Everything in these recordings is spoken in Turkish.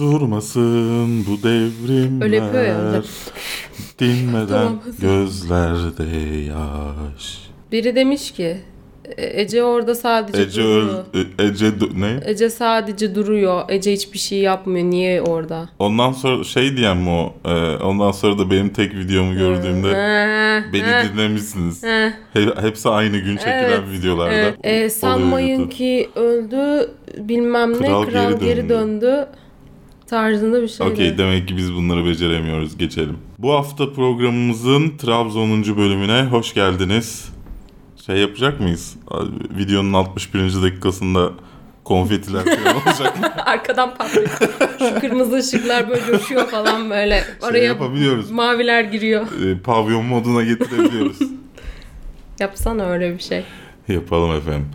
Durmasın bu devrimler. Öyle yapıyor ya hocam. Dinmeden gözlerde yaş. Biri demiş ki "E- Ece orada sadece Ece duruyor. E- Ece dö- ne? Ece sadece duruyor. Ece hiçbir şey yapmıyor. Niye orada? Ondan sonra şey diyen mi o? e, ondan sonra da benim tek videomu gördüğümde beni dinlemişsiniz. He- hepsi aynı gün çekilen Evet, videolarda. Evet. E, sanmayın ki öldü bilmem ne Kral kral, geri geri, döndü. Tarzında bir şeydi. Okey demek ki biz bunları beceremiyoruz. Geçelim. Bu hafta programımızın Trabzon'uncu bölümüne hoş geldiniz. Şey yapacak mıyız? Videonun 61. dakikasında konfetiler falan olacak mı? Arkadan patlıyor. Şu kırmızı ışıklar böyle coşuyor falan böyle. Şey Oraya yapabiliyoruz. maviler giriyor. Ee, pavyon moduna getirebiliyoruz. Yapsana öyle bir şey. Yapalım efendim.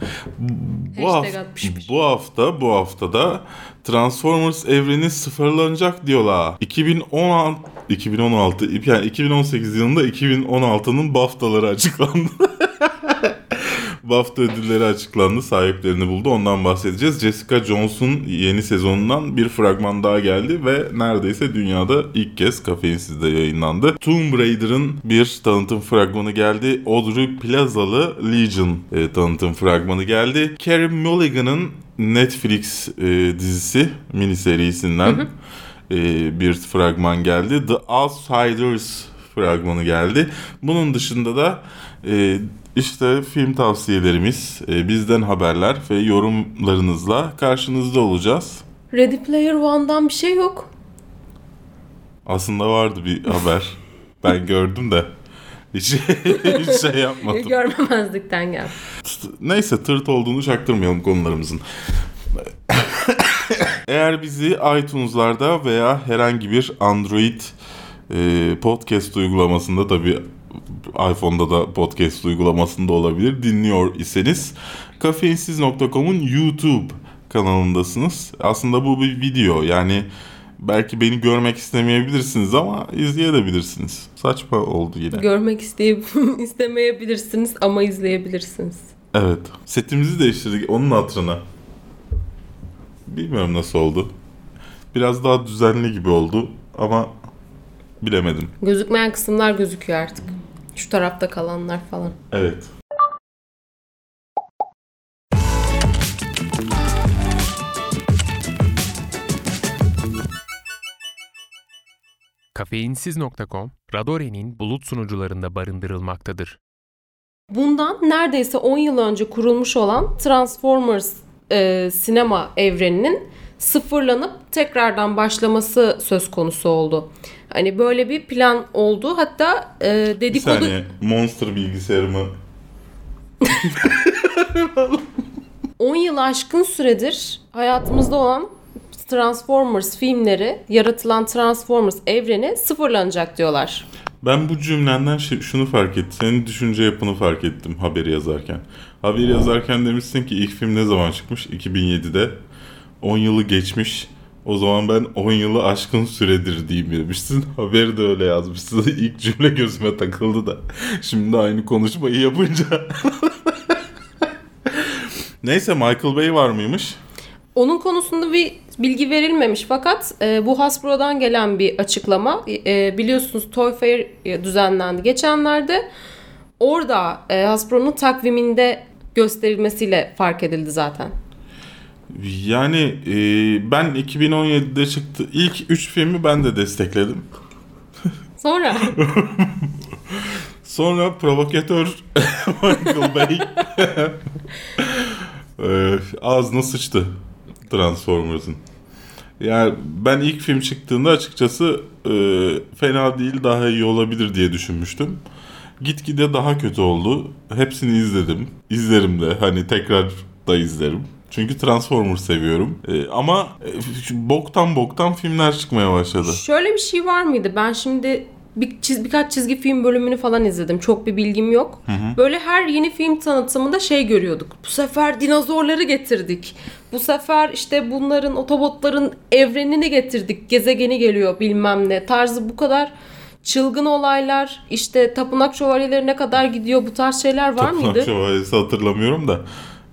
Bu, hafta, atmışmış. bu hafta bu haftada Transformers evreni sıfırlanacak diyorlar. 2016 2016 yani 2018 yılında 2016'nın BAFTA'ları açıklandı. BAFTA ödülleri açıklandı. Sahiplerini buldu. Ondan bahsedeceğiz. Jessica Jones'un yeni sezonundan bir fragman daha geldi ve neredeyse dünyada ilk kez Kafeinsiz'de yayınlandı. Tomb Raider'ın bir tanıtım fragmanı geldi. Audrey Plazalı Legion e, tanıtım fragmanı geldi. Carey Mulligan'ın Netflix e, dizisi mini serisinden e, bir fragman geldi. The Outsiders fragmanı geldi. Bunun dışında da e, işte film tavsiyelerimiz, e, bizden haberler ve yorumlarınızla karşınızda olacağız. Ready Player One'dan bir şey yok. Aslında vardı bir haber. Ben gördüm de hiç, hiç şey yapmadım. Görmemezlikten gel. Neyse tırt olduğunu çaktırmayalım konularımızın. Eğer bizi iTunes'larda veya herhangi bir Android e, podcast uygulamasında tabi iPhone'da da podcast uygulamasında olabilir dinliyor iseniz kafeinsiz.com'un YouTube kanalındasınız. Aslında bu bir video yani belki beni görmek istemeyebilirsiniz ama izleyebilirsiniz. Saçma oldu yine. Görmek isteyip istemeyebilirsiniz ama izleyebilirsiniz. Evet. Setimizi değiştirdik onun hatırına. Bilmiyorum nasıl oldu. Biraz daha düzenli gibi oldu ama bilemedim. Gözükmeyen kısımlar gözüküyor artık. Şu tarafta kalanlar falan. Evet. Kafeinsiz.com, Radore'nin bulut sunucularında barındırılmaktadır. Bundan neredeyse 10 yıl önce kurulmuş olan Transformers e, sinema evreninin sıfırlanıp tekrardan başlaması söz konusu oldu. Hani böyle bir plan oldu. Hatta e, Bir dedikodu saniye. Monster bilgisayarımı 10 yıl aşkın süredir hayatımızda olan Transformers filmleri, yaratılan Transformers evreni sıfırlanacak diyorlar. Ben bu cümlenden şunu fark ettim. Senin düşünce yapını fark ettim haberi yazarken. Haberi yazarken demişsin ki ilk film ne zaman çıkmış? 2007'de. 10 yılı geçmiş. O zaman ben 10 yılı aşkın süredir diyeyim demişsin. Haberi de öyle yazmışsın. İlk cümle gözüme takıldı da. Şimdi aynı konuşmayı yapınca. Neyse Michael Bay var mıymış? Onun konusunda bir bilgi verilmemiş fakat e, bu Hasbro'dan gelen bir açıklama. E, biliyorsunuz Toy Fair düzenlendi geçenlerde. Orada e, Hasbro'nun takviminde gösterilmesiyle fark edildi zaten. Yani e, ben 2017'de çıktı. İlk 3 filmi ben de destekledim. Sonra Sonra provokatör Michael Bay Ee, ağzına sıçtı Transformers'ın. Yani ben ilk film çıktığında açıkçası e, fena değil daha iyi olabilir diye düşünmüştüm. Gitgide daha kötü oldu. Hepsini izledim. İzlerim de hani tekrar da izlerim. Çünkü Transformers seviyorum. E, ama e, boktan boktan filmler çıkmaya başladı. şöyle bir şey var mıydı? Ben şimdi bir çiz, birkaç çizgi film bölümünü falan izledim. Çok bir bilgim yok. Böyle her yeni film tanıtımında şey görüyorduk. Bu sefer dinozorları getirdik. Bu sefer işte bunların otobotların evrenini getirdik. Gezegeni geliyor bilmem ne. Tarzı bu kadar çılgın olaylar. işte tapınak şövalyeleri ne kadar gidiyor bu tarz şeyler var Tapınak mıydı? Şövalyesi hatırlamıyorum da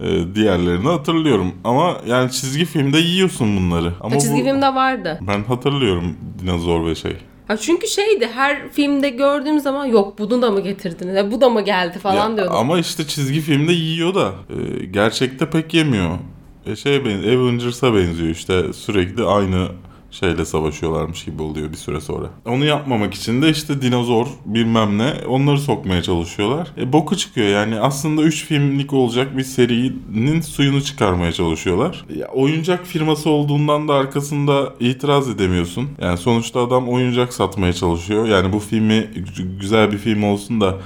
Ee, diğerlerini hatırlıyorum. Ama yani çizgi filmde yiyorsun bunları. Ama çizgi bu- filmde vardı. Ben hatırlıyorum dinozor ve şey. Ha çünkü şeydi her filmde gördüğüm zaman yok bunu da mı getirdiniz? Ya, bu da mı geldi falan Ya, diyordum. Ama işte çizgi filmde yiyor da e, gerçekte pek yemiyor. E, şeye ben Avengers'a benziyor işte sürekli aynı şeyle savaşıyorlarmış gibi oluyor bir süre sonra. Onu yapmamak için de işte dinozor bilmem ne onları sokmaya çalışıyorlar. E, boku çıkıyor yani aslında 3 filmlik olacak bir serinin suyunu çıkarmaya çalışıyorlar. Ya, oyuncak firması olduğundan da arkasında itiraz edemiyorsun. Yani sonuçta adam oyuncak satmaya çalışıyor. Yani bu filmi gü- güzel bir film olsun da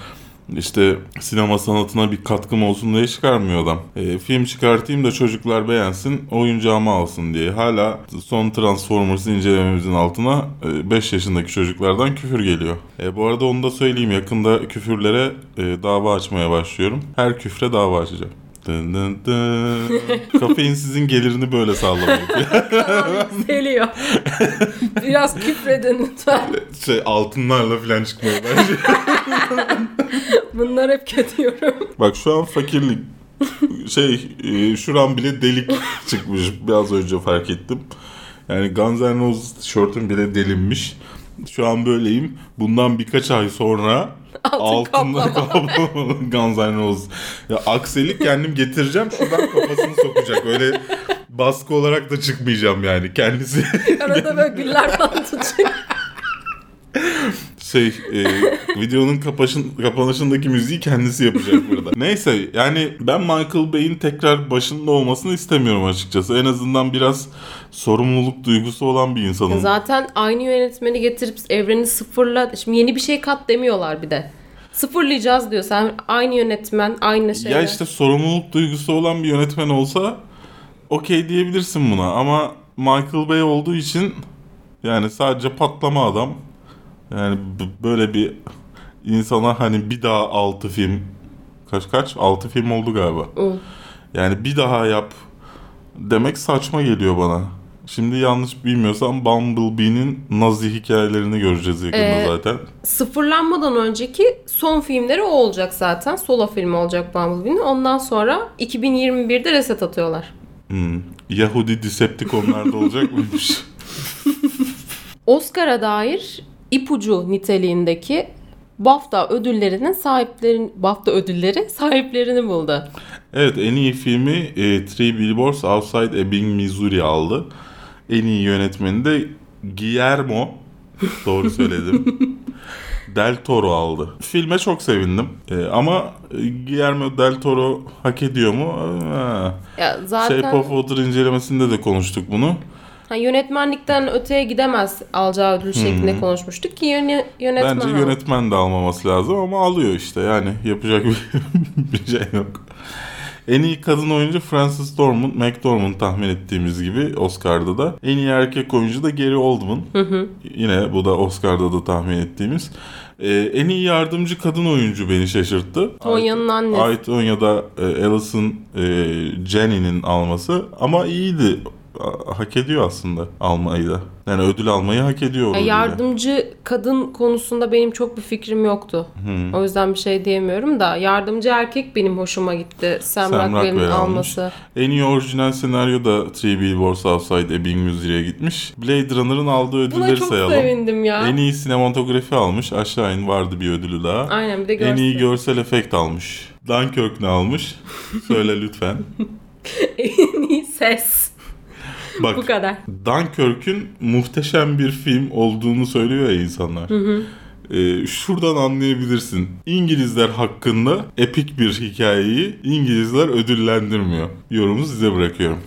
işte sinema sanatına bir katkım olsun diye çıkarmıyor adam. E, film çıkartayım da çocuklar beğensin, oyuncağımı alsın diye. Hala son Transformers incelememizin altına 5 yaşındaki çocuklardan küfür geliyor. E, bu arada onu da söyleyeyim yakında küfürlere e, dava açmaya başlıyorum. Her küfre dava açacağım. Dın dın dın. Kafein sizin gelirini böyle sağlamak. Geliyor. Biraz küfredin lütfen. şey altınlarla falan çıkmaya başlıyor. Bunlar hep kötü yorum. Bak şu an fakirlik şey e, şuram bile delik çıkmış biraz önce fark ettim. Yani Guns N' Roses tişörtüm bile delinmiş. Şu an böyleyim. Bundan birkaç ay sonra Altın altında kaplamalı Guns N' Roses. Ya Aksel'i kendim getireceğim şuradan kafasını sokacak. Öyle baskı olarak da çıkmayacağım yani. Kendisi Arada böyle güller falan tutacak. şey e, videonun kapaşın, kapanışındaki müziği kendisi yapacak burada. Neyse yani ben Michael Bay'in tekrar başında olmasını istemiyorum açıkçası. En azından biraz sorumluluk duygusu olan bir insanım. Zaten aynı yönetmeni getirip evreni sıfırla... Şimdi yeni bir şey kat demiyorlar bir de. Sıfırlayacağız diyor. Sen aynı yönetmen, aynı şey. Ya işte sorumluluk duygusu olan bir yönetmen olsa okey diyebilirsin buna ama Michael Bay olduğu için yani sadece patlama adam. Yani böyle bir insana hani bir daha 6 film kaç kaç 6 film oldu galiba. Hı. Yani bir daha yap demek saçma geliyor bana. Şimdi yanlış bilmiyorsam Bumblebee'nin Nazi hikayelerini göreceğiz yakında Ee, zaten. Sıfırlanmadan önceki son filmleri o olacak zaten. Solo film olacak Bumblebee'nin. Ondan sonra 2021'de reset atıyorlar. Hmm. Yahudi Decepticonlar da olacak mıymış? Oscar'a dair ipucu niteliğindeki BAFTA ödüllerinin sahiplerin BAFTA ödülleri sahiplerini buldu. Evet en iyi filmi e, Three Billboards Outside Ebbing, Missouri aldı. En iyi yönetmeni de Guillermo, doğru söyledim, Del Toro aldı. Filme çok sevindim. E, ama Guillermo Del Toro hak ediyor mu? Ha. Ya zaten Shape of Water incelemesinde de konuştuk bunu. ha, yönetmenlikten öteye gidemez alacağı ödül şeklinde konuşmuştuk ki yöne, yönetmen Bence yönetmen de almaması lazım ama alıyor işte yani yapacak bir, bir şey yok. En iyi kadın oyuncu Frances Dormund, McDormand tahmin ettiğimiz gibi Oscar'da da. En iyi erkek oyuncu da Gary Oldman. Yine bu da Oscar'da da tahmin ettiğimiz. Ee, en iyi yardımcı kadın oyuncu beni şaşırttı. Tonya'nın annesi. Aytonya'da e, Alison e, Jenny'nin alması ama iyiydi. Hak ediyor aslında almayı da. Yani ödül almayı hak ediyor. Ya yardımcı kadın konusunda benim çok bir fikrim yoktu. Hmm. O yüzden bir şey diyemiyorum da yardımcı erkek benim hoşuma gitti. Sam, Sam Rockwell'in Rockwell almış. alması. En iyi orijinal senaryo da Three Billboards Outside Ebbing, Missouri'ye gitmiş. Blade Runner'ın aldığı Buna ödülleri çok sayalım. sevindim ya. En iyi sinematografi almış. Aşağı in vardı bir ödülü daha. Aynen bir de En iyi görsel. görsel efekt almış. Dunkirk ne almış? Söyle lütfen. en iyi ses. Bak Bu kadar. Dunkirk'ün muhteşem bir film olduğunu söylüyor ya insanlar. Ee, şuradan anlayabilirsin. İngilizler hakkında epik bir hikayeyi İngilizler ödüllendirmiyor. Yorumu size bırakıyorum.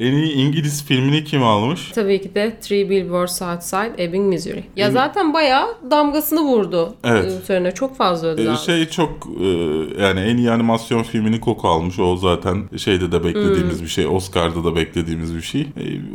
En iyi İngiliz filmini kim almış? Tabii ki de Three Billboards Outside Ebbing, Missouri. Ya zaten bayağı damgasını vurdu. Evet. Ee, Üzerine çok fazla ödül Ee, aldı. şey çok e, yani en iyi animasyon filmini Coco almış. O zaten şeyde de beklediğimiz Hmm. bir şey. Oscar'da da beklediğimiz bir şey.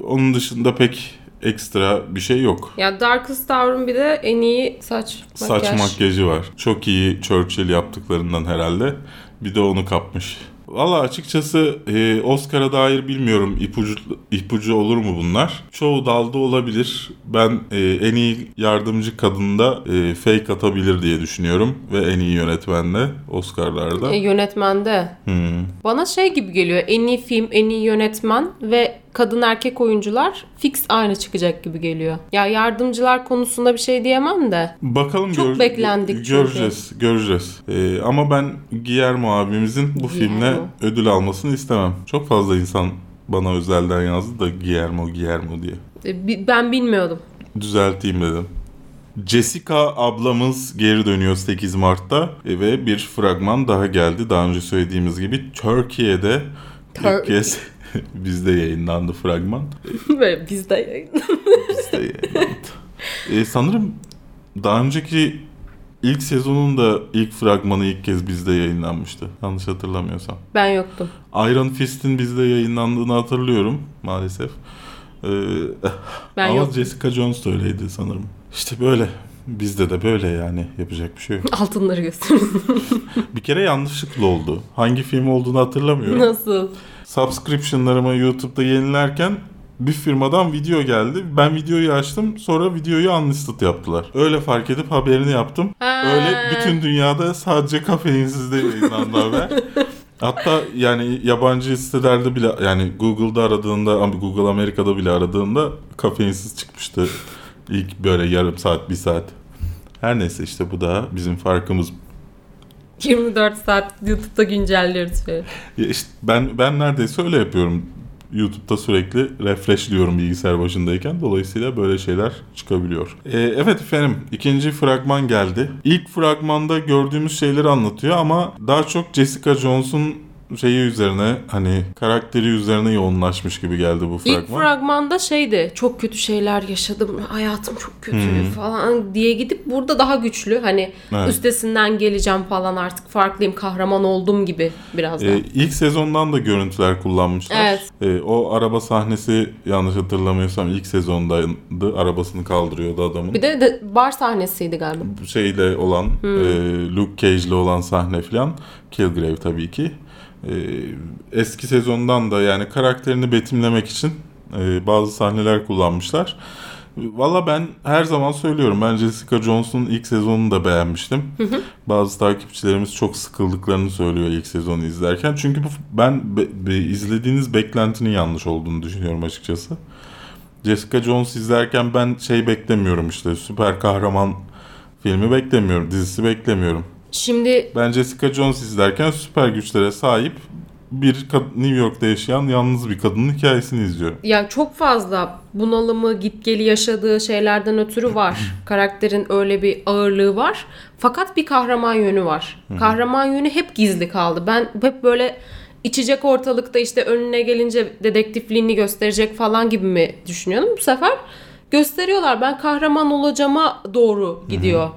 Onun dışında pek ekstra bir şey yok. Ya Darkest Hour'un bir de en iyi saç makyaj. Saç makyajı var. Çok iyi Churchill yaptıklarından herhalde. Bir de onu kapmış. Valla açıkçası e, Oscar'a dair bilmiyorum ipucu, ipucu olur mu bunlar. Çoğu dalda olabilir. Ben e, en iyi yardımcı kadında e, fake atabilir diye düşünüyorum. Ve en iyi yönetmende Oscar'larda. E, yönetmende. Hmm. Bana şey gibi geliyor. En iyi film, en iyi yönetmen ve kadın erkek oyuncular fix aynı çıkacak gibi geliyor. Ya yardımcılar konusunda bir şey diyemem de. Bakalım Çok gör- beklendik çünkü. göreceğiz, göreceğiz. Ee, ama ben Guillermo abimizin bu Guillermo. filmle ödül almasını istemem. Çok fazla insan bana özelden yazdı da Guillermo, Guillermo diye. E, Ben bilmiyordum. Düzelteyim dedim. Jessica ablamız geri dönüyor 8 Mart'ta E, ve bir fragman daha geldi. Daha önce söylediğimiz gibi Türkiye'de ilk Tur- kez bizde yayınlandı fragman. Böyle bizde yayın. Bizde yayınlandı. E, sanırım daha önceki ilk sezonun da ilk fragmanı ilk kez bizde yayınlanmıştı. Yanlış hatırlamıyorsam. Ben yoktum. Iron Fist'in bizde yayınlandığını hatırlıyorum maalesef. Ee, Ben ama yoktum. Jessica Jones da öyleydi sanırım. İşte böyle. Bizde de böyle yani. Yapacak bir şey yok. Altınları gösterin. Bir kere yanlışlıkla oldu. Hangi film olduğunu hatırlamıyorum. Nasıl? Subscription'larımı YouTube'da yenilerken bir firmadan video geldi. Ben videoyu açtım. Sonra videoyu unlisted yaptılar. Öyle fark edip haberini yaptım. Ha. Öyle bütün dünyada sadece kafeinsizde yayınlandı haber. Hatta yani yabancı sitelerde bile yani Google'da aradığında Google Amerika'da bile aradığında kafeinsiz çıkmıştı. İlk böyle yarım saat, bir saat. Her neyse işte bu da bizim farkımız. 24 saat YouTube'da güncelliyoruz falan. Ya işte ben ben neredeyse öyle yapıyorum. YouTube'da sürekli refreshliyorum bilgisayar başındayken. Dolayısıyla böyle şeyler çıkabiliyor. Ee, evet efendim ikinci fragman geldi. İlk fragmanda gördüğümüz şeyleri anlatıyor ama daha çok Jessica Jones'un şeyi üzerine hani karakteri üzerine yoğunlaşmış gibi geldi bu fragman. İlk fragmanda şeydi çok kötü şeyler yaşadım hayatım çok kötü falan diye gidip burada daha güçlü hani Evet. üstesinden geleceğim falan artık farklıyım kahraman oldum gibi biraz da. Ee, ilk sezondan da görüntüler kullanmışlar. Evet. Ee, o araba sahnesi yanlış hatırlamıyorsam ilk sezondaydı. Arabasını kaldırıyordu adamın. Bir de, de bar sahnesiydi galiba. şeyle olan e, Luke Cage'le olan sahne falan Kilgrave tabii ki. E, eski sezondan da yani karakterini betimlemek için e, bazı sahneler kullanmışlar. Valla ben her zaman söylüyorum. Ben Jessica Jones'un ilk sezonunu da beğenmiştim. Bazı takipçilerimiz çok sıkıldıklarını söylüyor ilk sezonu izlerken. Çünkü bu, ben be- be- izlediğiniz beklentinin yanlış olduğunu düşünüyorum açıkçası. Jessica Jones izlerken ben şey beklemiyorum işte süper kahraman filmi beklemiyorum, dizisi beklemiyorum. Şimdi Ben Jessica Jones izlerken süper güçlere sahip bir New York'ta yaşayan yalnız bir kadının hikayesini izliyorum. ya çok fazla bunalımı git geli yaşadığı şeylerden ötürü var. Karakterin öyle bir ağırlığı var. Fakat bir kahraman yönü var. Kahraman yönü hep gizli kaldı. Ben hep böyle içecek ortalıkta işte önüne gelince dedektifliğini gösterecek falan gibi mi düşünüyordum. Bu sefer gösteriyorlar. Ben kahraman olacağıma doğru gidiyor.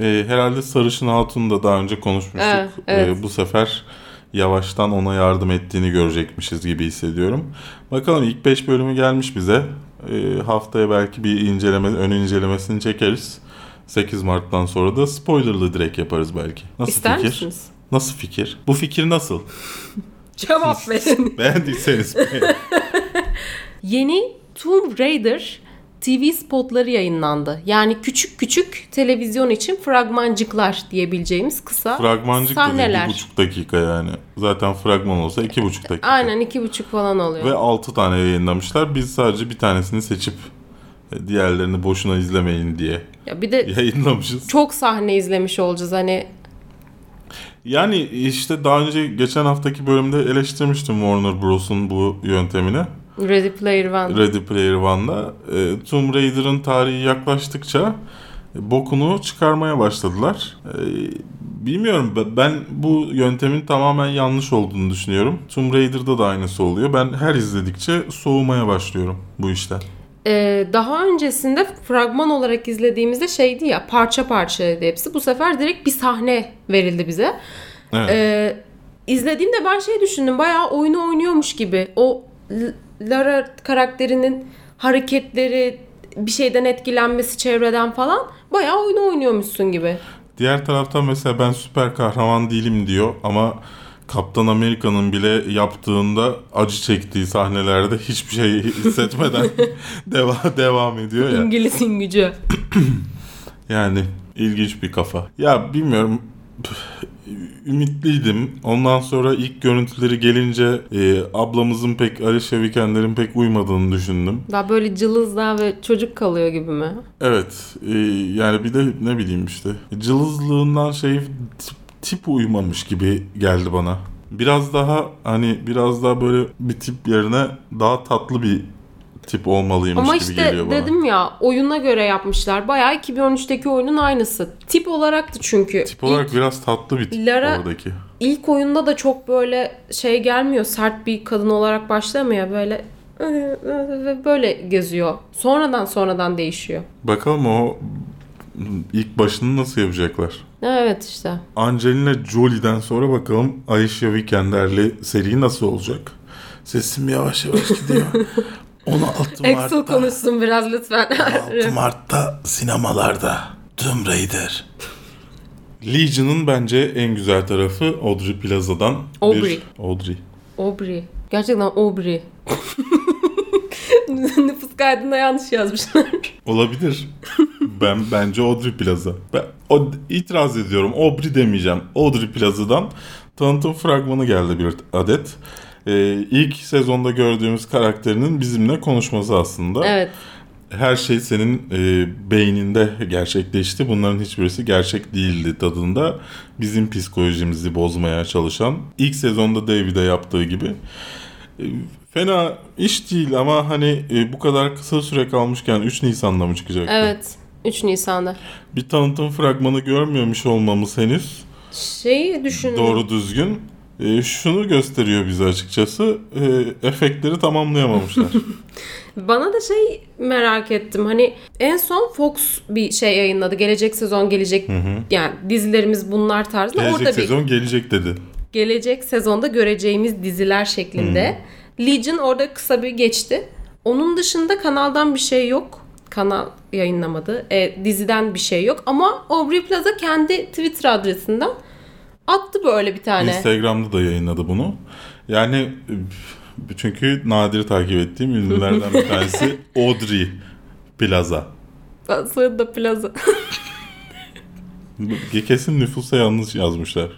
Ee, herhalde Sarışın Hatun da daha önce konuşmuştuk. Evet, evet. Ee, bu sefer yavaştan ona yardım ettiğini görecekmişiz gibi hissediyorum. Bakalım ilk 5 bölümü gelmiş bize. Ee, haftaya belki bir inceleme, ön incelemesini çekeriz. 8 Mart'tan sonra da spoilerlı direkt yaparız belki. Nasıl İster fikir? misiniz? Nasıl fikir? Bu fikir nasıl? Cevap verin. Beğendiyseniz. Yeni Tomb Raider TV spotları yayınlandı. Yani küçük küçük televizyon için fragmancıklar diyebileceğimiz kısa Fragmancık sahneler. bir buçuk dakika yani. Zaten fragman olsa iki buçuk dakika. Aynen iki buçuk falan oluyor. Ve 6 tane yayınlamışlar. Biz sadece bir tanesini seçip e, diğerlerini boşuna izlemeyin diye Ya bir de yayınlamışız. çok sahne izlemiş olacağız hani Yani işte daha önce geçen haftaki bölümde eleştirmiştim Warner Bros'un bu yöntemini. Ready Player One. Ready Player One'da. E, Tomb Raider'ın tarihi yaklaştıkça e, bokunu çıkarmaya başladılar. E, bilmiyorum ben- bu yöntemin tamamen yanlış olduğunu düşünüyorum. Tomb Raider'da da aynısı oluyor. Ben her izledikçe soğumaya başlıyorum bu işten. Ee, daha öncesinde fragman olarak izlediğimizde şeydi ya parça parçaydı hepsi. Bu sefer direkt bir sahne verildi bize. Evet. Ee, izlediğimde ben şey düşündüm. Bayağı oyunu oynuyormuş gibi. O Lara karakterinin hareketleri, bir şeyden etkilenmesi çevreden falan bayağı oyunu oynuyormuşsun gibi. Diğer taraftan mesela ben süper kahraman değilim diyor ama Kaptan Amerika'nın bile yaptığında acı çektiği sahnelerde hiçbir şey hissetmeden devam devam ediyor ya. İngiliz'in gücü. Yani ilginç bir kafa. Ya bilmiyorum ümitliydim. Ondan sonra ilk görüntüleri gelince e, ablamızın pek Alicia Vikender'in pek uymadığını düşündüm. Daha böyle cılızlar ve çocuk kalıyor gibi mi? Evet. e, yani bir de ne bileyim işte. Cılızlığından şey tip, tip uymamış gibi geldi bana. Biraz daha hani biraz daha böyle bir tip yerine daha tatlı bir tip olmalıymış Ama gibi işte geliyor bana. dedim ya oyuna göre yapmışlar. Bayağı 2013'teki oyunun aynısı. Tip olaraktı çünkü. Tip olarak İlk, biraz tatlı bir tip Lara- oradaki. ilk oyunda da çok böyle şey gelmiyor. Sert bir kadın olarak başlamıyor. Böyle böyle geziyor. Sonradan sonradan değişiyor. Bakalım o ilk başını nasıl yapacaklar? Evet işte. Angelina Jolie'den sonra bakalım Alicia Vikender'li seri nasıl olacak? Sesim yavaş yavaş gidiyor. 16 Excel Mart'ta, konuşsun biraz lütfen. 16 Mart'ta sinemalarda Tomb Raider. Legion'ın bence en güzel tarafı Audrey Plaza'dan Aubrey. bir Audrey. Aubrey. Gerçekten Aubrey. Nüfus kaydında yanlış yazmışlar. Olabilir. ben bence Audrey Plaza. Ben o, itiraz ediyorum. Aubrey demeyeceğim. Audrey Plaza'dan tanıtım fragmanı geldi bir adet. Ee, ilk sezonda gördüğümüz karakterinin bizimle konuşması aslında. evet. Her şey senin e, beyninde gerçekleşti. Bunların hiçbirisi gerçek değildi tadında. Bizim psikolojimizi bozmaya çalışan. ilk sezonda David'e yaptığı gibi. E, Fena iş değil ama hani e, bu kadar kısa süre kalmışken 3 Nisan'da mı çıkacaktı? Evet. 3 Nisan'da. Bir tanıtım fragmanı görmüyormuş olmamız henüz Şeyi düşünün. doğru düzgün. E, şunu gösteriyor bize açıkçası. E, efektleri tamamlayamamışlar. Bana da şey merak ettim. Hani en son Fox bir şey yayınladı. Gelecek sezon gelecek. Yani dizilerimiz bunlar tarzında. Gelecek Orada sezon gelecek dedi. bir gelecek sezonda göreceğimiz diziler şeklinde. Legion orada kısa bir geçti. Onun dışında kanaldan bir şey yok. Kanal yayınlamadı. E, diziden bir şey yok. Ama Aubrey Plaza kendi Twitter adresinden attı böyle bir tane. Instagram'da da yayınladı bunu. Yani e, çünkü nadir takip ettiğim ünlülerden bir tanesi Audrey Plaza. Soyadı da Plaza. Kesin nüfusa yanlış yazmışlar.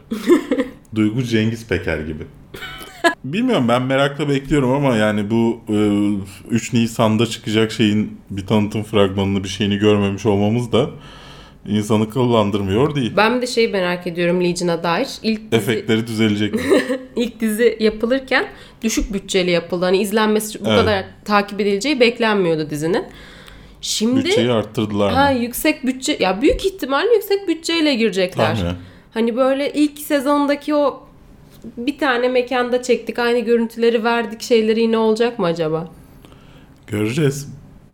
Duygu Cengiz Peker gibi. Bilmiyorum ben merakla bekliyorum ama yani bu e, 3 Nisan'da çıkacak şeyin bir tanıtım fragmanını bir şeyini görmemiş olmamız da insanı kıllandırmıyor değil. ben bir de şeyi merak ediyorum Legion'a dair. İlk dizi, Efektleri düzelecek mi? ilk dizi yapılırken düşük bütçeli yapıldı. Hani izlenmesi bu Evet. kadar takip edileceği beklenmiyordu dizinin. Şimdi Bütçeyi arttırdılar ha, mı? yüksek bütçe ya büyük ihtimal yüksek bütçeyle girecekler. Tahminen. Hani böyle ilk sezondaki o bir tane mekanda çektik aynı görüntüleri verdik şeyleri yine olacak mı acaba? Göreceğiz.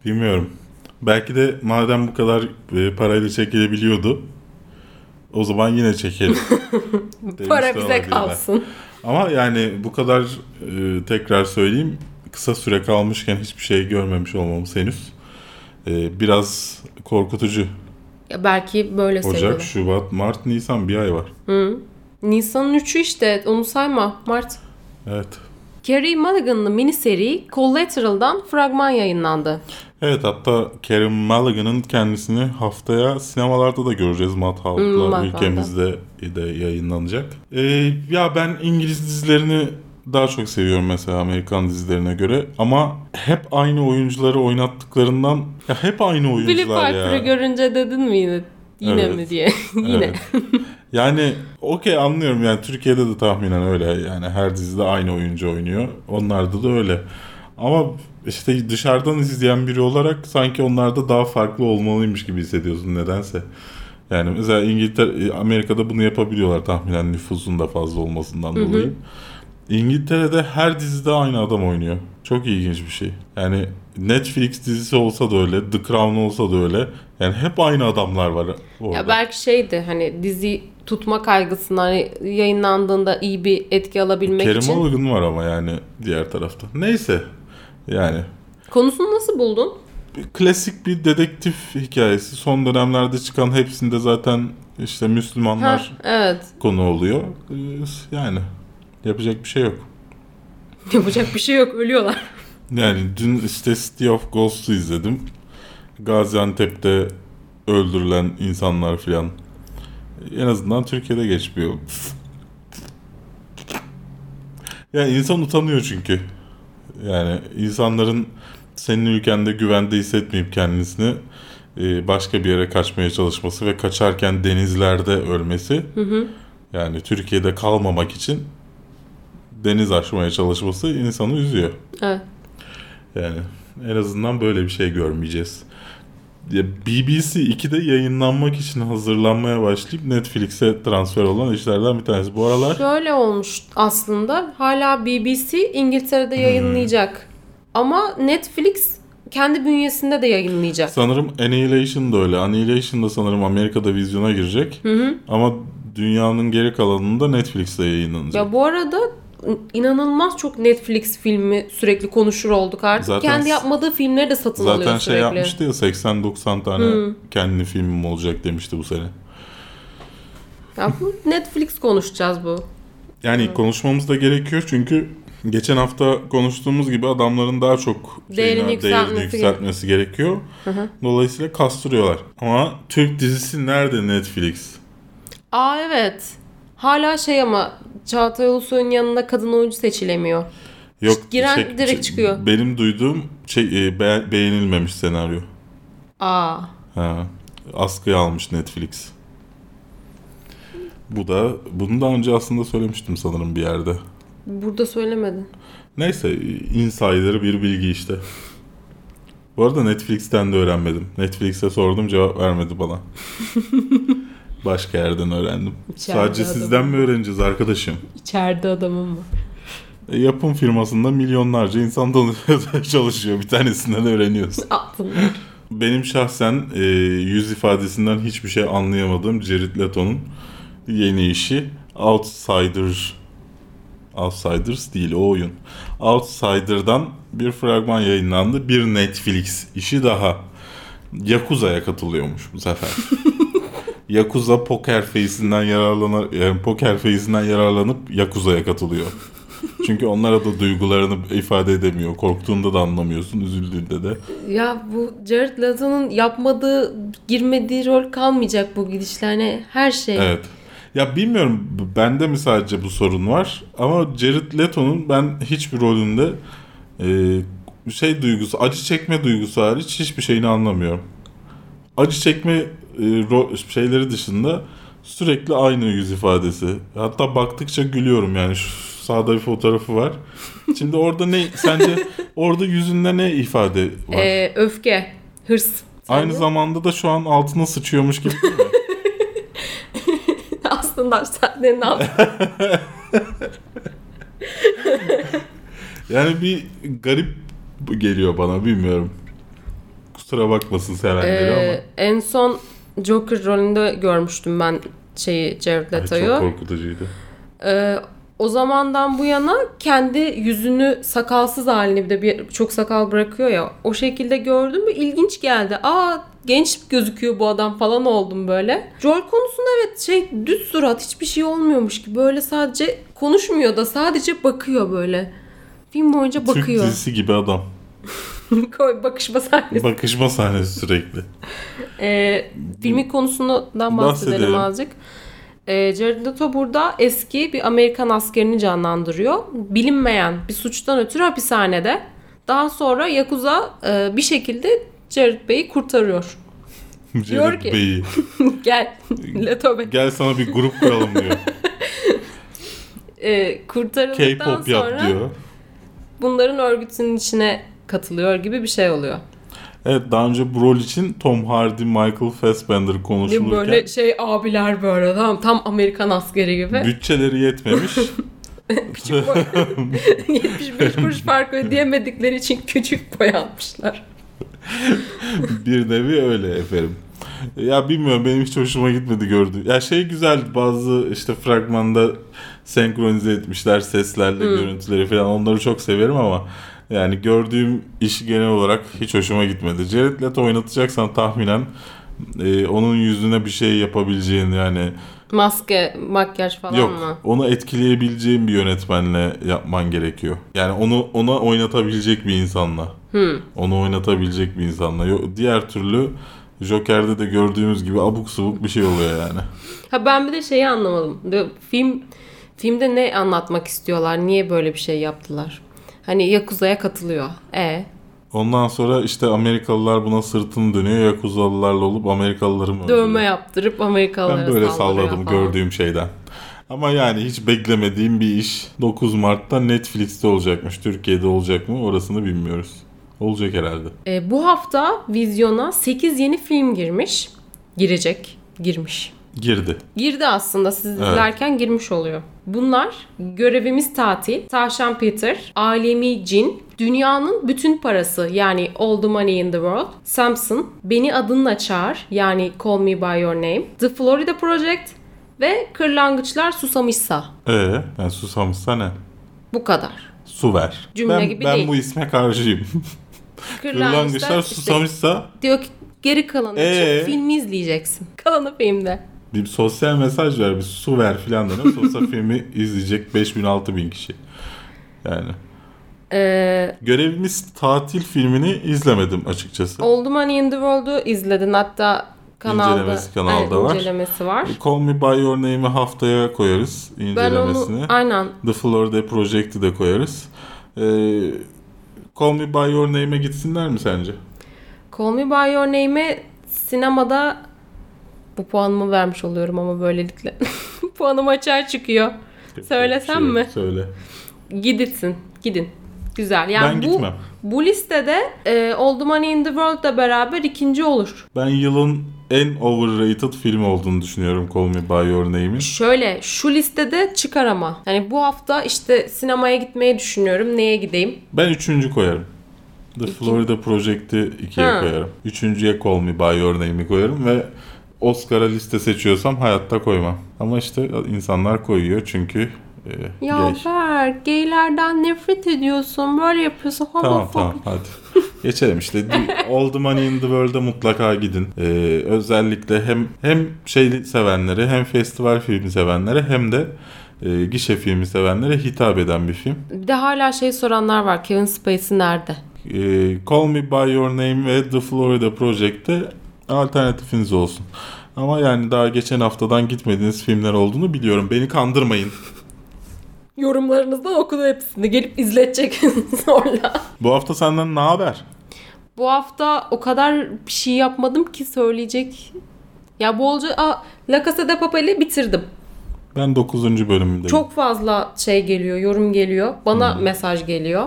Bilmiyorum. Belki de madem bu kadar e, parayla çekilebiliyordu o zaman yine çekelim. Para bize olabilirler. kalsın. Ama yani bu kadar e, tekrar söyleyeyim kısa süre kalmışken hiçbir şey görmemiş olmamız henüz e, biraz korkutucu. Ya belki böyle Ocak, seviyorlar. Şubat, Mart, Nisan bir ay var. Nisan'ın 3'ü işte onu sayma Mart. Evet. Carey Mulligan'lı mini seri Collateral'dan fragman yayınlandı. Evet hatta Karen Mulligan'ın kendisini haftaya sinemalarda da göreceğiz. Hmm, Madhouse'la Madhouse'da. ülkemizde de yayınlanacak. Ee, ya ben İngiliz dizilerini daha çok seviyorum mesela Amerikan dizilerine göre. Ama hep aynı oyuncuları oynattıklarından ya hep aynı oyuncular Piper'ı ya. görünce dedin mi yine? Yine Evet. mi diye. yine. Evet. Yani okey anlıyorum yani Türkiye'de de tahminen öyle yani her dizide aynı oyuncu oynuyor. Onlarda da öyle. Ama işte dışarıdan izleyen biri olarak sanki onlarda daha farklı olmalıymış gibi hissediyorsun nedense. Yani mesela İngiltere, Amerika'da bunu yapabiliyorlar tahminen nüfusun da fazla olmasından dolayı. İngiltere'de her dizide aynı adam oynuyor. Çok ilginç bir şey. Yani Netflix dizisi olsa da öyle, The Crown olsa da öyle. Yani hep aynı adamlar var orada. Ya belki şeydi hani dizi tutma kaygısından hani yayınlandığında iyi bir etki alabilmek Kerim için. Mulligan var ama yani diğer tarafta. Neyse. Yani Konusunu nasıl buldun? klasik bir dedektif hikayesi. Son dönemlerde çıkan hepsinde zaten işte Müslümanlar Ha, evet. konu oluyor. Ee, Yani Yapacak bir şey yok. Yapacak bir şey yok. Ölüyorlar. Yani dün işte City of Ghosts'u izledim. Gaziantep'te öldürülen insanlar filan. En azından Türkiye'de geçmiyor. Yani insan utanıyor çünkü. Yani insanların senin ülkende güvende hissetmeyip kendisini e, başka bir yere kaçmaya çalışması ve kaçarken denizlerde ölmesi. Yani Türkiye'de kalmamak için deniz aşmaya çalışması insanı üzüyor. Evet. Yani en azından böyle bir şey görmeyeceğiz. Ya BBC 2'de yayınlanmak için hazırlanmaya başlayıp Netflix'e transfer olan işlerden bir tanesi. Bu aralar Şöyle olmuş aslında. Hala BBC İngiltere'de yayınlayacak. Ama Netflix kendi bünyesinde de yayınlayacak. sanırım Annihilation da öyle. Annihilation da sanırım Amerika'da vizyona girecek. Ama dünyanın geri kalanında Netflix'te yayınlanacak. Ya bu arada inanılmaz çok Netflix filmi sürekli konuşur olduk artık. Zaten- Kendi yapmadığı filmleri de satın alıyor Zaten şey sürekli. yapmıştı ya 80-90 tane kendi filmim olacak demişti bu sene. Ya bu Netflix konuşacağız bu. Yani konuşmamız da gerekiyor çünkü geçen hafta konuştuğumuz gibi adamların daha çok Değerini şeyine- yükseltmesi değerini yükseltmesi gerekiyor. Dolayısıyla kastırıyorlar. Ama Türk dizisi nerede Netflix? Aa evet. Hala şey ama Çağatay Ulusoy'un yanına kadın oyuncu seçilemiyor. Yok Giren direkt çıkıyor. Benim duyduğum şey e, be- beğenilmemiş senaryo. Aa. Ha, askıya almış Netflix. Bu da bunu daha önce aslında söylemiştim sanırım bir yerde. Burada söylemedin. Neyse insider bir bilgi işte. Bu arada Netflix'ten de öğrenmedim. Netflix'e sordum cevap vermedi bana. Başka yerden öğrendim. İçeride Sadece adamım. sizden mi öğreneceğiz arkadaşım? İçeride adamım var. E, yapım firmasında milyonlarca insan çalışıyor. Bir tanesinden öğreniyorsun. Benim şahsen e, yüz ifadesinden hiçbir şey anlayamadığım Jared Leto'nun yeni işi Outsider Outsiders değil o oyun. Outsider'dan bir fragman yayınlandı. Bir Netflix işi daha. Yakuza'ya katılıyormuş bu sefer. Yakuza Poker Face'inden yararlanıp yani Poker Face'inden yararlanıp Yakuza'ya katılıyor. Çünkü onlara da duygularını ifade edemiyor. Korktuğunda da anlamıyorsun, üzüldüğünde de. Ya bu Jared Leto'nun yapmadığı, girmediği rol kalmayacak bu gidişle. Hani her şey. Evet. Ya bilmiyorum bende mi sadece bu sorun var ama Jared Leto'nun ben hiçbir rolünde e, şey duygusu, acı çekme duygusu hariç hiçbir şeyini anlamıyorum. Acı çekme e, şeyleri dışında sürekli aynı yüz ifadesi. Hatta baktıkça gülüyorum yani şu sağda bir fotoğrafı var. Şimdi orada ne sence orada yüzünde ne ifade var? Ee, öfke, hırs. Aynı Sence? zamanda da şu an altına sıçıyormuş gibi? Aslında sen de ne yaptın? Yani bir garip geliyor bana bilmiyorum. Kusura bakmasın sevenleri Ee, en son Joker rolünde görmüştüm ben şeyi Jared Leto'yu. çok korkutucuydu. Ee, o zamandan bu yana kendi yüzünü sakalsız halini bir de bir, çok sakal bırakıyor ya. O şekilde gördüm ve ilginç geldi. Aa genç gözüküyor bu adam falan oldum böyle. Rol konusunda evet şey düz surat hiçbir şey olmuyormuş gibi. Böyle sadece konuşmuyor da sadece bakıyor böyle. Film boyunca Türk bakıyor. dizisi gibi adam. Koy bakışma sahnesi. Bakışma sahnesi sürekli. Ee, filmin konusundan bahsedelim, Bahsedelim. azıcık. Ee, Jared Leto burada eski bir Amerikan askerini canlandırıyor. Bilinmeyen bir suçtan ötürü hapishanede. Daha sonra Yakuza e, bir şekilde Jared Bey'i kurtarıyor. Jared ki- Bey'i. Gel Leto Bey. Gel sana bir grup kuralım diyor. Ee, kurtarıldıktan K-pop yap sonra diyor. bunların örgütünün içine katılıyor gibi bir şey oluyor. Evet daha önce bu rol için Tom Hardy, Michael Fassbender konuşulurken Böyle şey abiler böyle tam, tam Amerikan askeri gibi. bütçeleri yetmemiş. 75 kuruş fark ödeyemedikleri için küçük boyanmışlar. bir nevi öyle efendim. Ya bilmiyorum benim hiç hoşuma gitmedi gördü. Ya şey güzel bazı işte fragmanda senkronize etmişler seslerle görüntüleri falan onları çok severim ama yani gördüğüm işi genel olarak hiç hoşuma gitmedi. Jared Leto oynatacaksan tahminen e, onun yüzüne bir şey yapabileceğin yani Maske, makyaj falan yok mı? onu etkileyebileceğin bir yönetmenle yapman gerekiyor. Yani onu ona oynatabilecek bir insanla. Onu oynatabilecek bir insanla. Diğer türlü Joker'de de gördüğümüz gibi abuk subuk bir şey oluyor yani. Ha ben bir de şeyi anlamadım. Film filmde ne anlatmak istiyorlar? Niye böyle bir şey yaptılar? Hani Yakuza'ya katılıyor. E Ondan sonra işte Amerikalılar buna sırtını dönüyor. Yakuzalılarla olup Amerikalıları mı öldürüyor? dövme yaptırıp Amerikalılara Ben böyle saldırıyor salladım falan. gördüğüm şeyden. Ama yani hiç beklemediğim bir iş 9 Mart'ta Netflix'te olacakmış. Türkiye'de olacak mı orasını bilmiyoruz. Olacak herhalde. E, bu hafta vizyona 8 yeni film girmiş. Girecek. Girmiş. Girdi. Girdi aslında siz izlerken girmiş oluyor. Bunlar Görevimiz Tatil, Tavşan Peter, Alemi Cin, Dünyanın Bütün Parası yani All the Money in the World, Samson, Beni Adınla Çağır yani Call Me By Your Name, The Florida Project ve Kırlangıçlar Susamışsa. Ee, yani susamışsa ne? Bu kadar. Su ver. Cümle ben, gibi ben değil. bu isme karşıyım. Kırlangıçlar işte susamışsa diyor ki geri kalanı Ee? için filmi izleyeceksin. Kalanı filmde. Bir sosyal mesaj ver bir su ver filan dedim. Sosyal filmi izleyecek 5000 6000 kişi. Yani Ee, görevimiz tatil filmini izlemedim açıkçası. The Money in the World'u izledin hatta kanalda. İncelemesi kanalda Evet, var. incelemesi var. Call Me By Your Name'i haftaya koyarız Ben onu incelemesini. aynen The Florida Project'i de koyarız. Ee, Call Me By Your Name'e gitsinler mi sence? Call Me By Your Name'e sinemada bu puanımı vermiş oluyorum ama böylelikle. Puanım açığa çıkıyor. Söylesem şey mi? Söyle. Giditsin. Gidin. Güzel. Yani ben bu gitmem. bu listede e, All the Money in the World'la beraber ikinci olur. Ben yılın en overrated film olduğunu düşünüyorum Call Me By Your Name'in. Şöyle şu listede çıkar ama. Yani bu hafta işte sinemaya gitmeyi düşünüyorum. Neye gideyim? Ben üçüncü koyarım. The Florida Project'i ikiye Ha. koyarım. Üçüncüye Call Me By Your Name'i koyarım ve Oscar'a liste seçiyorsam hayatta koymam. Ama işte insanlar koyuyor çünkü e, Ya gay. Berk, gaylerden nefret ediyorsun. Böyle yapıyorsun. Tamam Homofobik. tamam hadi. Geçelim işte. All the Money in the World'a mutlaka gidin. Ee, özellikle hem hem şey sevenlere hem festival filmi sevenlere hem de e, gişe filmi sevenlere hitap eden bir film. Bir de hala şey soranlar var. Kevin Spacey nerede? Ee, Call Me By Your Name ve The Florida Project'te alternatifiniz olsun. Ama yani daha geçen haftadan gitmediğiniz filmler olduğunu biliyorum. Beni kandırmayın. Yorumlarınızdan okudu hepsini. Gelip izletecek sonra. Bu hafta senden ne haber? Bu hafta o kadar bir şey yapmadım ki söyleyecek. Ya bolca Aa, La Casa de Papel'i bitirdim. Ben 9. bölümündeyim. Çok fazla şey geliyor, yorum geliyor. Bana mesaj geliyor.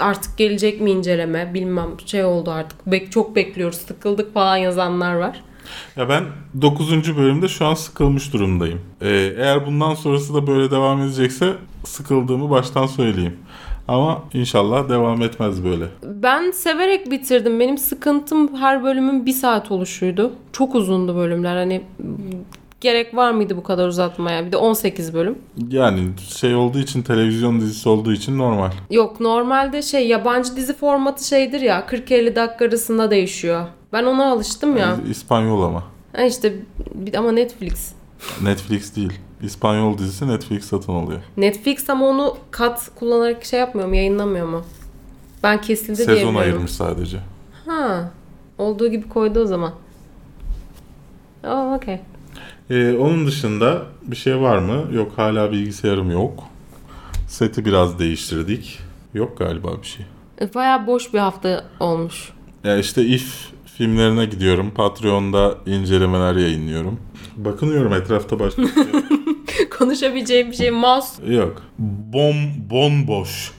Artık gelecek mi inceleme bilmem şey oldu artık. Bek çok bekliyoruz, sıkıldık falan yazanlar var. Ya ben 9. bölümde şu an sıkılmış durumdayım. Ee, eğer bundan sonrası da böyle devam edecekse sıkıldığımı baştan söyleyeyim. Ama inşallah devam etmez böyle. Ben severek bitirdim. Benim sıkıntım her bölümün bir saat oluşuydu. Çok uzundu bölümler. Hani gerek var mıydı bu kadar uzatmaya? Bir de 18 bölüm. Yani şey olduğu için televizyon dizisi olduğu için normal. Yok normalde şey yabancı dizi formatı şeydir ya 40-50 dakika arasında değişiyor. Ben ona alıştım ya. İspanyol ama. Ha işte ama Netflix. Netflix değil. İspanyol dizisi Netflix satın alıyor. Netflix ama onu kat kullanarak şey yapmıyor mu yayınlamıyor mu? Ben kesildi diye Sezon ayırmış sadece. Ha. Olduğu gibi koydu o zaman. Oh, okey. Ee, onun dışında bir şey var mı? Yok hala bilgisayarım yok. Seti biraz değiştirdik. Yok galiba bir şey. E, Bayağı boş bir hafta olmuş. Ya işte If filmlerine gidiyorum. Patreon'da incelemeler yayınlıyorum. Bakınıyorum etrafta başka şey. Konuşabileceğim bir şey mouse. yok. Bom, bomboş.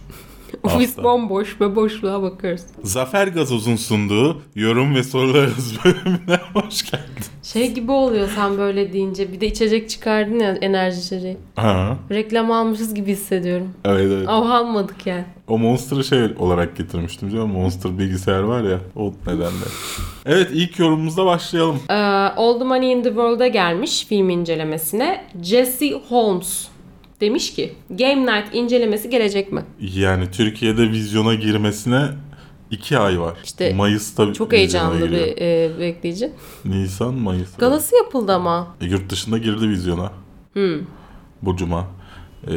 Ofis bomboş ve boşluğa bakıyoruz. Zafer Gazoz'un sunduğu yorum ve sorularınız bölümüne hoş geldin. Şey gibi oluyor sen böyle deyince. Bir de içecek çıkardın ya enerji içeceği. Ha, Reklam almışız gibi hissediyorum. evet evet. Ama almadık yani. O Monster'ı şey olarak getirmiştim canım. Monster bilgisayar var ya. O nedenle. Evet ilk yorumumuzda başlayalım. Ee, the Money in the World'a gelmiş film incelemesine. Jesse Holmes demiş ki Game Night incelemesi gelecek mi? Yani Türkiye'de vizyona girmesine İki ay var. İşte Mayıs'ta Çok heyecanlı giriyor. bir e, bekleyici. Nisan, Mayıs. Galası yapıldı ama. E, Yurt dışında girdi vizyona. Hmm. Bu cuma. E,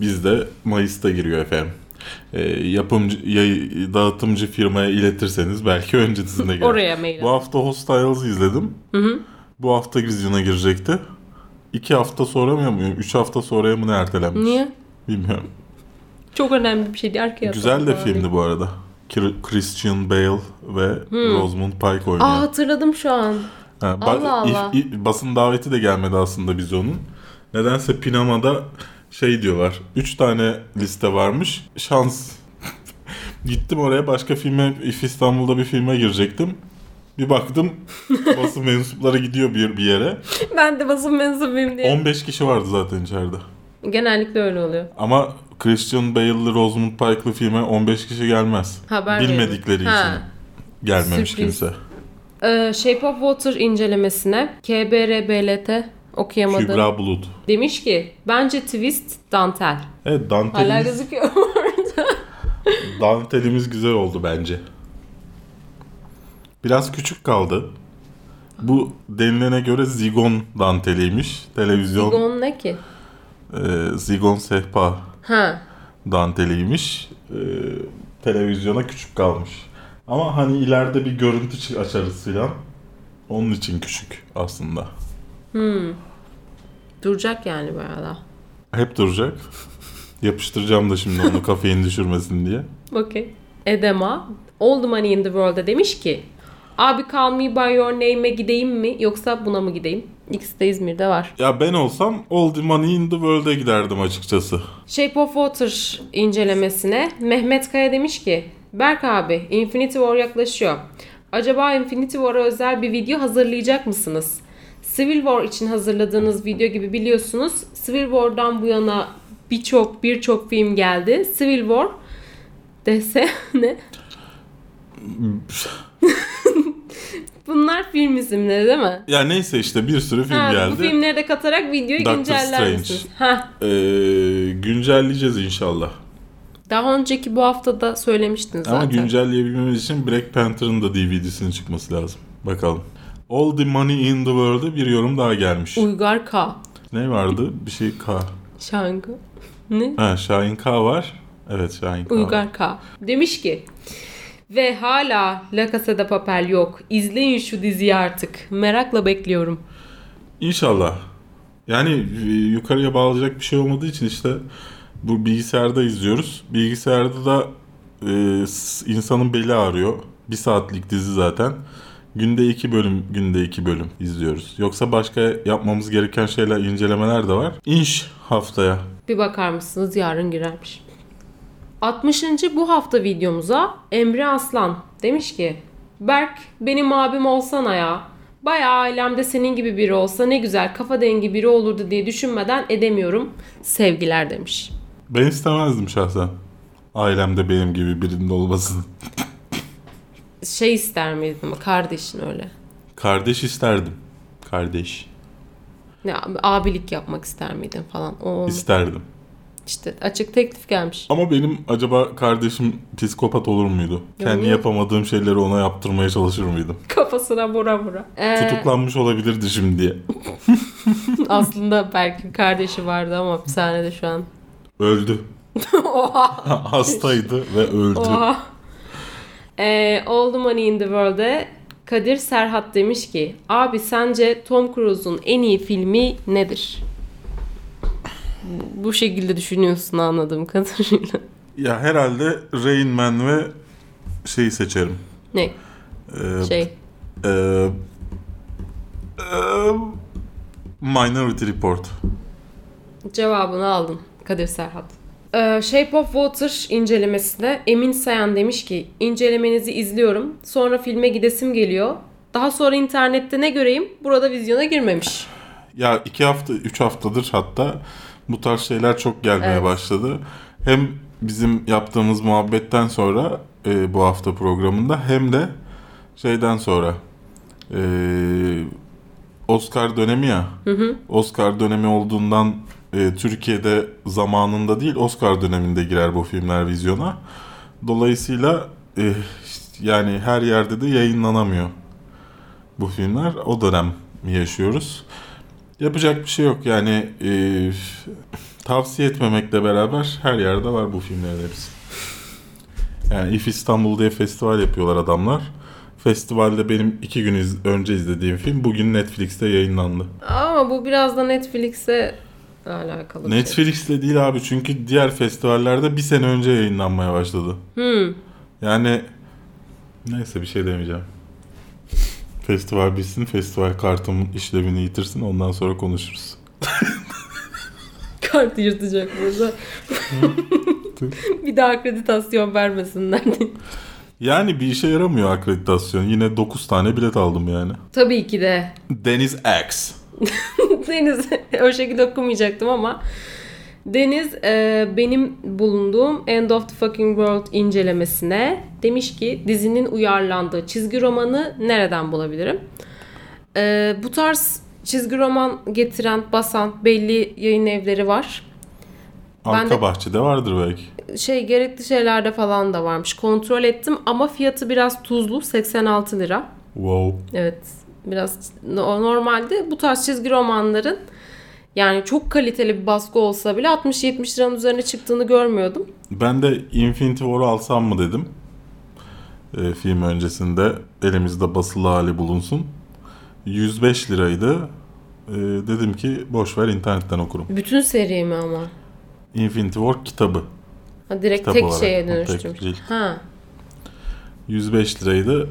bizde Mayıs'ta giriyor efendim. E, yapımcı, yay, dağıtımcı firmaya iletirseniz belki öncesinde girer. Oraya mail. Bu hafta Hostiles'ı izledim. Bu hafta vizyona girecekti. İki hafta sonra mı, üç hafta sonraya mı ne ertelenmiş? Niye? Bilmiyorum. Çok önemli bir şeydi. Arkaya Güzel de atalım filmdi bu arada. Christian Bale ve Rosamund Pike oynuyor. Aa hatırladım şu an. Ha, ba- Allah Allah. if- if- basın daveti de gelmedi aslında vizyonun. Nedense Pinama'da şey diyorlar. Üç tane liste varmış. Şans. Gittim oraya başka filme, If İstanbul'da bir filme girecektim. Bir baktım basın mensupları gidiyor bir, bir yere. Ben de basın mensubuyum diye. 15 kişi vardı zaten içeride. Genellikle öyle oluyor. Ama Christian Bale'lı Rosamund Pike'lı filme 15 kişi gelmez. Haber Bilmedikleri. Ha. için gelmemiş Sürpriz. kimse. Ee, Shape of Water incelemesine KBRBLT okuyamadım. Kübra Bulut. Demiş ki bence twist dantel. Evet Hala dantelimiz, gözüküyor. dantelimiz güzel oldu bence. Biraz küçük kaldı. Bu denilene göre zigon danteliymiş. Televizyon Zigon ne ki? e, zigon sehpa Ha. danteliymiş. E, televizyona küçük kalmış. Ama hani ileride bir görüntü çı- açarız filan. Onun için küçük aslında. Duracak yani bayağı da. Hep duracak. Yapıştıracağım da şimdi onu kafein düşürmesin diye. Okey. Edema All the Money in the World'da demiş ki Abi Call Me By Your Name'e gideyim mi yoksa buna mı gideyim? İkisi de İzmir'de var. Ya ben olsam All the Money in the World'e giderdim açıkçası. Shape of Water incelemesine Mehmet Kaya demiş ki Berk abi Infinity War yaklaşıyor. Acaba Infinity War'a özel bir video hazırlayacak mısınız? Civil War için hazırladığınız video gibi biliyorsunuz. Civil War'dan bu yana birçok birçok film geldi. Civil War dese ne? Bunlar film isimleri değil mi? Ya neyse işte bir sürü film Ha, geldi. bu filmleri de katarak videoyu Doctor günceller Strange. misiniz? Ha, Ee, güncelleyeceğiz inşallah. daha önceki bu hafta da söylemiştin zaten. Ama güncelleyebilmemiz için Black Panther'ın da DVD'sinin çıkması lazım. Bakalım. All the Money in the World'e bir yorum daha gelmiş. Uygar K. ne vardı? Bir şey K. Şangı. Ne? Ha Şahin K var. Evet Şahin K. Uygar K. Demiş ki ve hala La Casa de Papel yok. İzleyin şu diziyi artık. Merakla bekliyorum. İnşallah. Yani e, yukarıya bağlayacak bir şey olmadığı için işte bu bilgisayarda izliyoruz. Bilgisayarda da e, insanın beli ağrıyor. Bir saatlik dizi zaten. Günde iki bölüm, günde iki bölüm izliyoruz. Yoksa başka yapmamız gereken şeyler, incelemeler de var. İnş haftaya. Bir bakar mısınız yarın girermiş. 60. bu hafta videomuza Emre Aslan demiş ki Berk benim abim olsana ya. Bayağı ailemde senin gibi biri olsa ne güzel kafa dengi biri olurdu diye düşünmeden edemiyorum. Sevgiler demiş. Ben istemezdim şahsen. Ailemde benim gibi birinin olmasını. Şey ister miydin kardeşin öyle? Kardeş isterdim. Kardeş. Ne abilik yapmak ister miydin falan. O isterdim. İşte açık teklif gelmiş. Ama benim acaba kardeşim psikopat olur muydu? Kendi niye? yapamadığım şeyleri ona yaptırmaya çalışır mıydım? Kafasına vura vura. Ee, Tutuklanmış olabilirdi şimdiye. aslında belki kardeşi vardı ama hapishanede şu an. Öldü. Oha. Hastaydı ve öldü. Oha. Ee, All the Money in the World'e Kadir Serhat demiş ki Abi sence Tom Cruise'un en iyi filmi nedir? Bu- şekilde düşünüyorsun anladığım kadarıyla. Ya herhalde Rain Man ve şeyi seçerim. Ne? Ee, Şey. e, e, Minority Report. Cevabını aldım Kadir Serhat. Ee, Shape of Water incelemesinde Emin Sayan demiş ki incelemenizi izliyorum. Sonra filme gidesim geliyor. Daha sonra internette ne göreyim? Burada vizyona girmemiş. Ya iki hafta, üç haftadır hatta bu tarz şeyler çok gelmeye Evet. başladı. Hem bizim yaptığımız muhabbetten sonra e, bu hafta programında hem de şeyden sonra e, Oscar dönemi ya. Oscar dönemi olduğundan e, Türkiye'de zamanında değil Oscar döneminde girer bu filmler vizyona. Dolayısıyla e, yani her yerde de yayınlanamıyor bu filmler. O dönem yaşıyoruz. Yapacak bir şey yok yani e, tavsiye etmemekle beraber her yerde var bu filmlerin hepsi. Yani If İstanbul diye festival yapıyorlar adamlar. Festivalde benim iki gün iz- önce izlediğim film bugün Netflix'te yayınlandı. Ama bu biraz da Netflix'e alakalı şey. Netflix'te değil abi çünkü diğer festivallerde bir sene önce yayınlanmaya başladı. Hmm. Yani neyse bir şey demeyeceğim. Festival bitsin, festival kartım işlevini yitirsin ondan sonra konuşuruz. Kart yırtacak burada. bir daha akreditasyon vermesinler. Yani bir işe yaramıyor akreditasyon. Yine 9 tane bilet aldım yani. Tabii ki de. Deniz X. Deniz o şekilde okumayacaktım ama Deniz e, benim bulunduğum End of the Fucking World incelemesine demiş ki dizinin uyarlandığı çizgi romanı nereden bulabilirim? E, bu tarz çizgi roman getiren, basan belli yayın evleri var. Arka de- bahçede vardır belki. Şey gerekli şeylerde falan da varmış. Kontrol ettim ama fiyatı biraz tuzlu 86 lira. Wow. Evet. Biraz no- normalde bu tarz çizgi romanların yani çok kaliteli bir baskı olsa bile 60-70 liranın üzerine çıktığını görmüyordum. Ben de Infinity War'u alsam mı dedim. Ee, film öncesinde elimizde basılı hali bulunsun. 105 liraydı. Ee, dedim ki boş ver internetten okurum. Bütün seri mi ama? Infinity War kitabı. Ha, direkt Kitap tek olarak, şeye dönüştürmüş. Ha. 105 liraydı.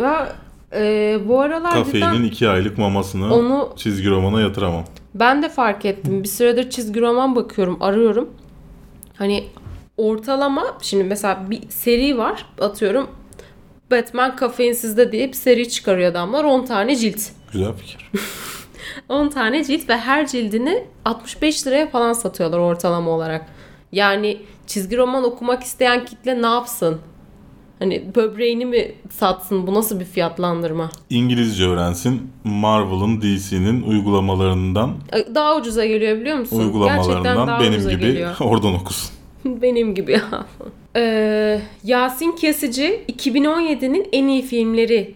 Ve e, bu aralar Kafeinin cidden 2 aylık mamasını onu çizgi romana yatıramam. Ben de fark ettim. Bir süredir çizgi roman bakıyorum, arıyorum. Hani ortalama şimdi mesela bir seri var atıyorum. Batman kafeinsizde diye bir seri çıkarıyor adamlar 10 tane cilt. Güzel fikir. 10 tane cilt ve her cildini 65 liraya falan satıyorlar ortalama olarak. Yani çizgi roman okumak isteyen kitle ne yapsın? Hani böbreğini mi satsın? Bu nasıl bir fiyatlandırma? İngilizce öğrensin. Marvel'ın, DC'nin uygulamalarından, Daha ucuza geliyor biliyor musun? Gerçekten uygulamalarından benim gibi geliyor. oradan okusun. benim gibi ya. Ee, Yasin Kesici 2017'nin en iyi filmleri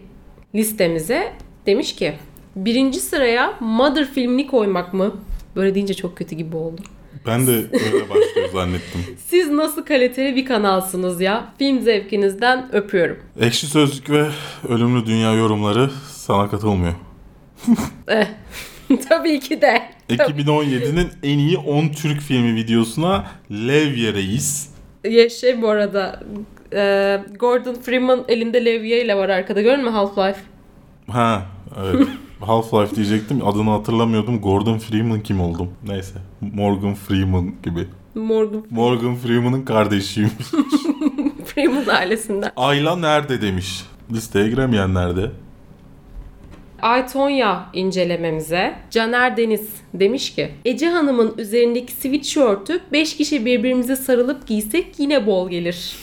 listemize demiş ki birinci sıraya Mother filmini koymak mı? Böyle deyince çok kötü gibi oldu. Ben de öyle başlıyor zannettim. Siz nasıl kaliteli bir kanalsınız ya? Film zevkinizden öpüyorum. Ekşi Sözlük ve Ölümlü Dünya yorumları sana katılmıyor. Eh, Tabii ki de. 2017'nin en iyi 10 Türk filmi videosuna Levye Reis. Ya şey bu arada e, Gordon Freeman elinde levye ile var arkada gördün mü Half-Life? Ha evet. Half-Life diyecektim. Adını hatırlamıyordum. Gordon Freeman kim oldum? Neyse. Morgan Freeman gibi. Morgan Morgan Freeman'ın kardeşiyim. Freeman ailesinden. Ayla nerede demiş. Listeye giremeyen nerede? Aytonya incelememize Caner Deniz demiş ki Ece Hanım'ın üzerindeki sweatshirt'ü 5 kişi birbirimize sarılıp giysek yine bol gelir.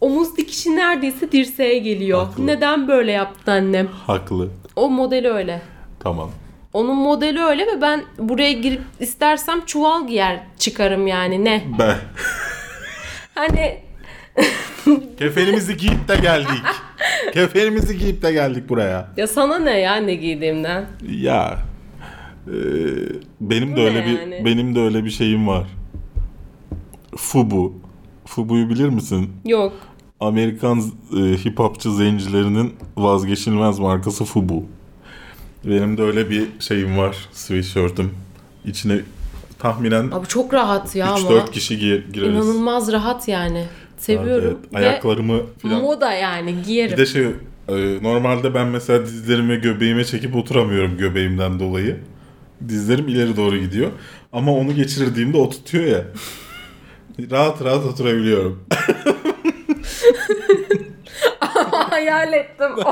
Omuz dikişi neredeyse dirseğe geliyor. Haklı. Neden böyle yaptı annem? Haklı. O modeli öyle. Tamam. Onun modeli öyle ve ben buraya girip istersem çuval giyer çıkarım yani ne? Ben. Hani Kefenimizi giyip de geldik. Kefenimizi giyip de geldik buraya. ya sana ne ya ne giydiğimden? Ya e, benim de Ne öyle bir yani? benim de öyle bir şeyim var. Fubu. Fubu'yu bilir misin? Yok. Amerikan e, hip hopçı zencilerinin vazgeçilmez markası Fubu. Benim de öyle bir şeyim var. Sweatshirt'üm. İçine tahminen Abi çok rahat ya ama. 3-4 kişi gi- gireriz. İnanılmaz rahat yani. Seviyorum. Evet, ayaklarımı Ve falan. moda yani giyerim. Bir de şey e, normalde ben mesela dizlerimi göbeğime çekip oturamıyorum göbeğimden dolayı. Dizlerim ileri doğru gidiyor. Ama onu geçirdiğimde o tutuyor ya. rahat rahat oturabiliyorum. Hayal ettim.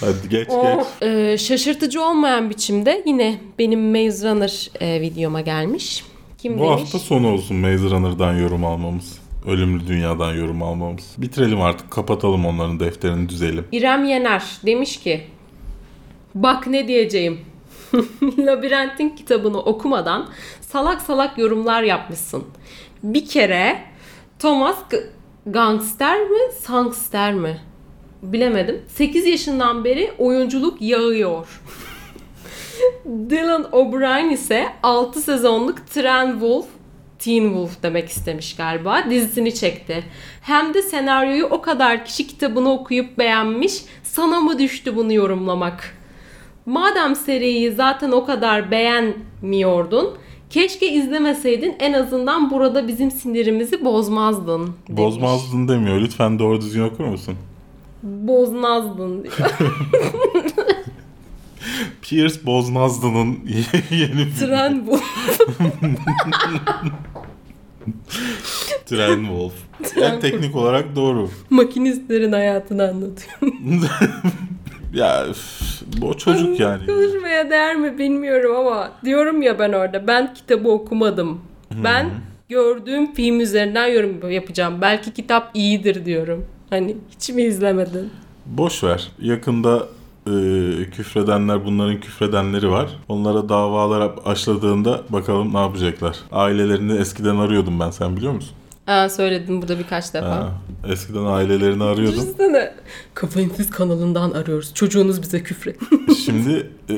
Hadi geç geç. Ee, şaşırtıcı olmayan biçimde yine benim Maze Runner e, videoma gelmiş. Kim Bu demiş? hafta sonu olsun Maze Runner'dan yorum almamız. Ölümlü Dünya'dan yorum almamız. Bitirelim artık. Kapatalım onların defterini düzelim. İrem Yener demiş ki Bak ne diyeceğim. Labirentin kitabını okumadan salak salak yorumlar yapmışsın. Bir kere Thomas Gangster mi? Sangster mi? Bilemedim. 8 yaşından beri oyunculuk yağıyor. Dylan O'Brien ise 6 sezonluk Teen Wolf Teen Wolf demek istemiş galiba. Dizisini çekti. Hem de senaryoyu o kadar kişi kitabını okuyup beğenmiş. Sana mı düştü bunu yorumlamak? Madem seriyi zaten o kadar beğenmiyordun, keşke izlemeseydin en azından burada bizim sinirimizi bozmazdın. Demiş. Bozmazdın demiyor. Lütfen doğru düzgün okur musun? Boznazdın diyor. Pierce Boznazlı'nın yeni Tren Wolf. Tren Wolf. Yani teknik olarak doğru. Makinistlerin hayatını anlatıyor. Ya üf, o çocuk yani. Konuşmaya değer mi bilmiyorum ama diyorum ya ben orada ben kitabı okumadım. Ben gördüğüm film üzerinden yorum yapacağım. Belki kitap iyidir diyorum. Hani hiç mi izlemedin? Boş ver. Yakında e, küfredenler bunların küfredenleri var. Onlara davalar açladığında bakalım ne yapacaklar. Ailelerini eskiden arıyordum ben sen biliyor musun? Aa, söyledin burada birkaç defa. Ha, eskiden ailelerini arıyordum. Düşünsene. Kafayı Siz kanalından arıyoruz. Çocuğunuz bize küfret. Şimdi e,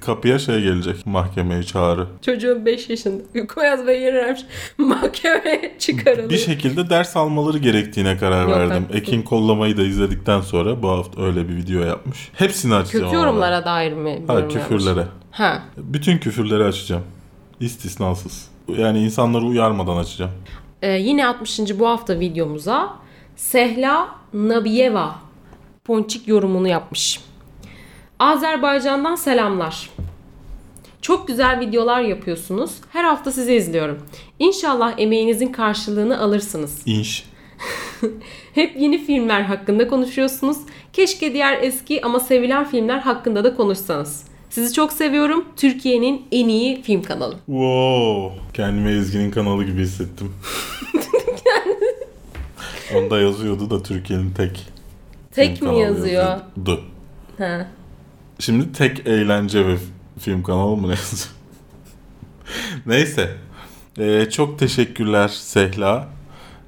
kapıya şey gelecek mahkemeye çağrı. Çocuğun 5 yaşında. Koyaz Bey yerlermiş. Mahkemeye çıkarılıyor. Bir şekilde ders almaları gerektiğine karar Yok, verdim. haklısın. Ekin kollamayı da izledikten sonra bu hafta öyle bir video yapmış. Hepsini açacağım Kötü yorumlara dair mi? Ha yapmış? küfürlere. Ha. Bütün küfürleri açacağım. İstisnasız. Yani insanları uyarmadan açacağım. Ee, yine 60. bu hafta videomuza Sehla Nabiyeva ponçik yorumunu yapmış. Azerbaycan'dan selamlar. Çok güzel videolar yapıyorsunuz. Her hafta sizi izliyorum. İnşallah emeğinizin karşılığını alırsınız. İnş. Hep yeni filmler hakkında konuşuyorsunuz. Keşke diğer eski ama sevilen filmler hakkında da konuşsanız. Sizi çok seviyorum. Türkiye'nin en iyi film kanalı. Wow. Kendimi Ezgi'nin kanalı gibi hissettim. Onda yazıyordu da Türkiye'nin tek Tek film mi yazıyor? yazıyordu. Ha. Şimdi tek eğlence ve film kanalı mı yazıyor? Neyse. Ee, çok teşekkürler Sehla.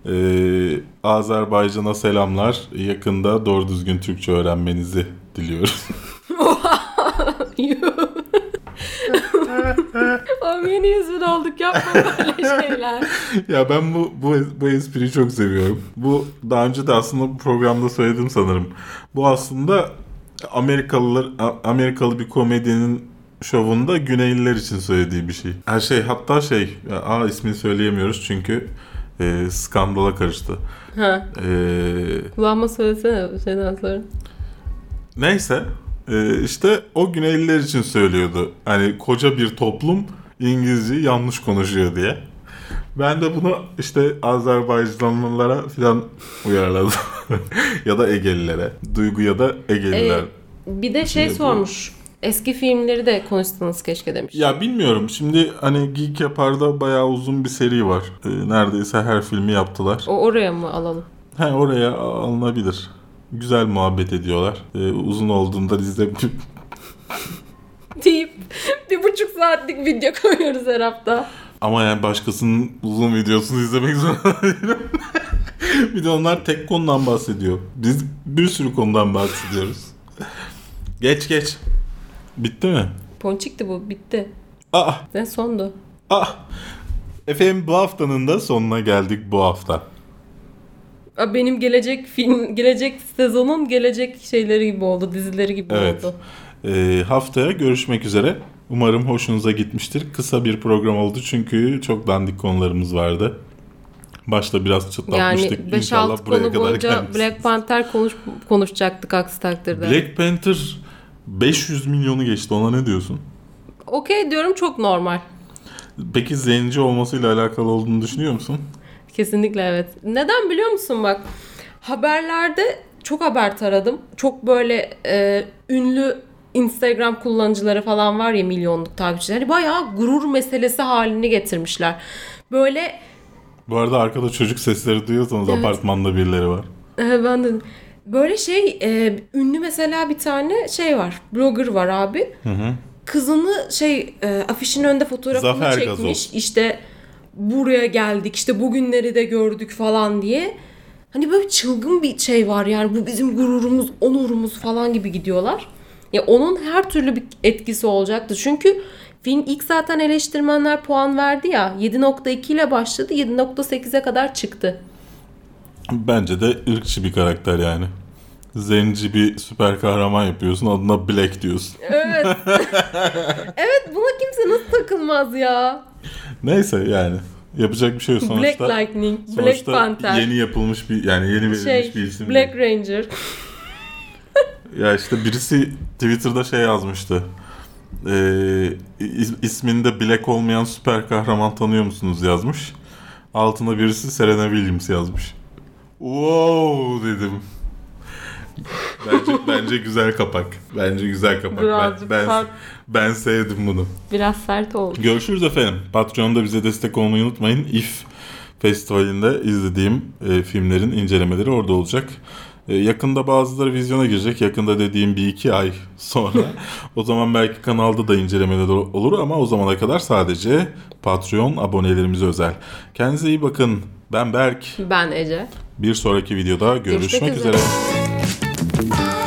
Ee, Azerbaycan'a selamlar. Yakında doğru düzgün Türkçe öğrenmenizi diliyorum. Abi yeni yüzün olduk yapma böyle şeyler. ya ben bu, bu bu espriyi çok seviyorum. Bu daha önce de aslında bu programda söyledim sanırım. Bu aslında Amerikalılar A- Amerikalı bir komedyenin şovunda Güneyliler için söylediği bir şey. Her şey hatta şey aa ismini söyleyemiyoruz çünkü e, skandala karıştı. Ha. E, Kulağıma söylesene şeyden sonra. neyse e, işte o Güneyliler için söylüyordu. Hani koca bir toplum İngilizceyi yanlış konuşuyor diye. Ben de bunu işte Azerbaycanlılara falan uyarladım. ya da Egelilere. Duygu ya da Egeliler. Ee, bir de şey bu- sormuş. Eski filmleri de konuşsanız keşke demiş. Ya bilmiyorum. Şimdi hani Geek Yapar'da bayağı uzun bir seri var. Ee, neredeyse her filmi yaptılar. O oraya mı alalım? He oraya alınabilir. Güzel muhabbet ediyorlar. Ee, uzun olduğunda izle Deyip bir buçuk saatlik video koyuyoruz her hafta. Ama yani başkasının uzun videosunu izlemek zorunda değilim. bir de onlar tek konudan bahsediyor. Biz bir sürü konudan bahsediyoruz. geç geç. Bitti mi? Ponçikti bu bitti. Aa, Ne sondu? aa. Efendim bu haftanın da sonuna geldik bu hafta. Benim gelecek film, gelecek sezonun gelecek şeyleri gibi oldu, dizileri gibi Evet. oldu. Ee, haftaya görüşmek üzere. Umarım hoşunuza gitmiştir. Kısa bir program oldu çünkü çok dandik konularımız vardı. Başta biraz Yani çıtlatmıştık. 5-6 İnşallah buraya konu kadar boyunca gelmesin. Black Panther konuş, konuşacaktık aksi takdirde. Black Panther 500 milyonu geçti. Ona ne diyorsun? Okey diyorum çok normal. Peki zenci olmasıyla alakalı olduğunu düşünüyor musun? Kesinlikle evet. Neden biliyor musun bak? Haberlerde çok haber taradım. Çok böyle e, ünlü Instagram kullanıcıları falan var ya milyonluk takipçileri. Hani Bayağı gurur meselesi halini getirmişler. Böyle Bu arada arkada çocuk sesleri duyuyorsanız Evet. apartmanda birileri var. e, ben de böyle şey e, ünlü mesela bir tane şey var. Blogger var abi. Kızını şey e, afişin önünde fotoğrafını Zafer çekmiş. Gazoz. İşte buraya geldik işte bugünleri de gördük falan diye. Hani böyle çılgın bir şey var yani bu bizim gururumuz, onurumuz falan gibi gidiyorlar. Ya onun her türlü bir etkisi olacaktı. Çünkü film ilk zaten eleştirmenler puan verdi ya 7.2 ile başladı 7.8'e kadar çıktı. Bence de ırkçı bir karakter yani. Zenci bir süper kahraman yapıyorsun adına Black diyorsun. Evet. evet buna kimse nasıl takılmaz ya? Neyse yani yapacak bir şey yok sonuçta. Black Lightning, Black sonuçta Panther, yeni yapılmış bir yani yeni verilmiş şey, bir isim. Black değil. Ranger. Ya işte birisi Twitter'da şey yazmıştı. Ee, is- isminde Black olmayan süper kahraman tanıyor musunuz yazmış. Altına birisi Serena Williams yazmış. Wow dedim. Bence, bence güzel kapak. Bence güzel kapak. Ben, Birazcık ben, sert. ben sevdim bunu. Biraz sert oldu. Görüşürüz efendim. Patreon'da bize destek olmayı unutmayın. IF Festivali'nde izlediğim e, filmlerin incelemeleri orada olacak. E, yakında bazıları vizyona girecek. Yakında dediğim bir iki ay sonra. o zaman belki kanalda da incelemeler olur ama o zamana kadar sadece Patreon abonelerimize özel. Kendinize iyi bakın. Ben Berk. Ben Ece. Bir sonraki videoda görüşmek, Görüşmek üzere. üzere. Bye.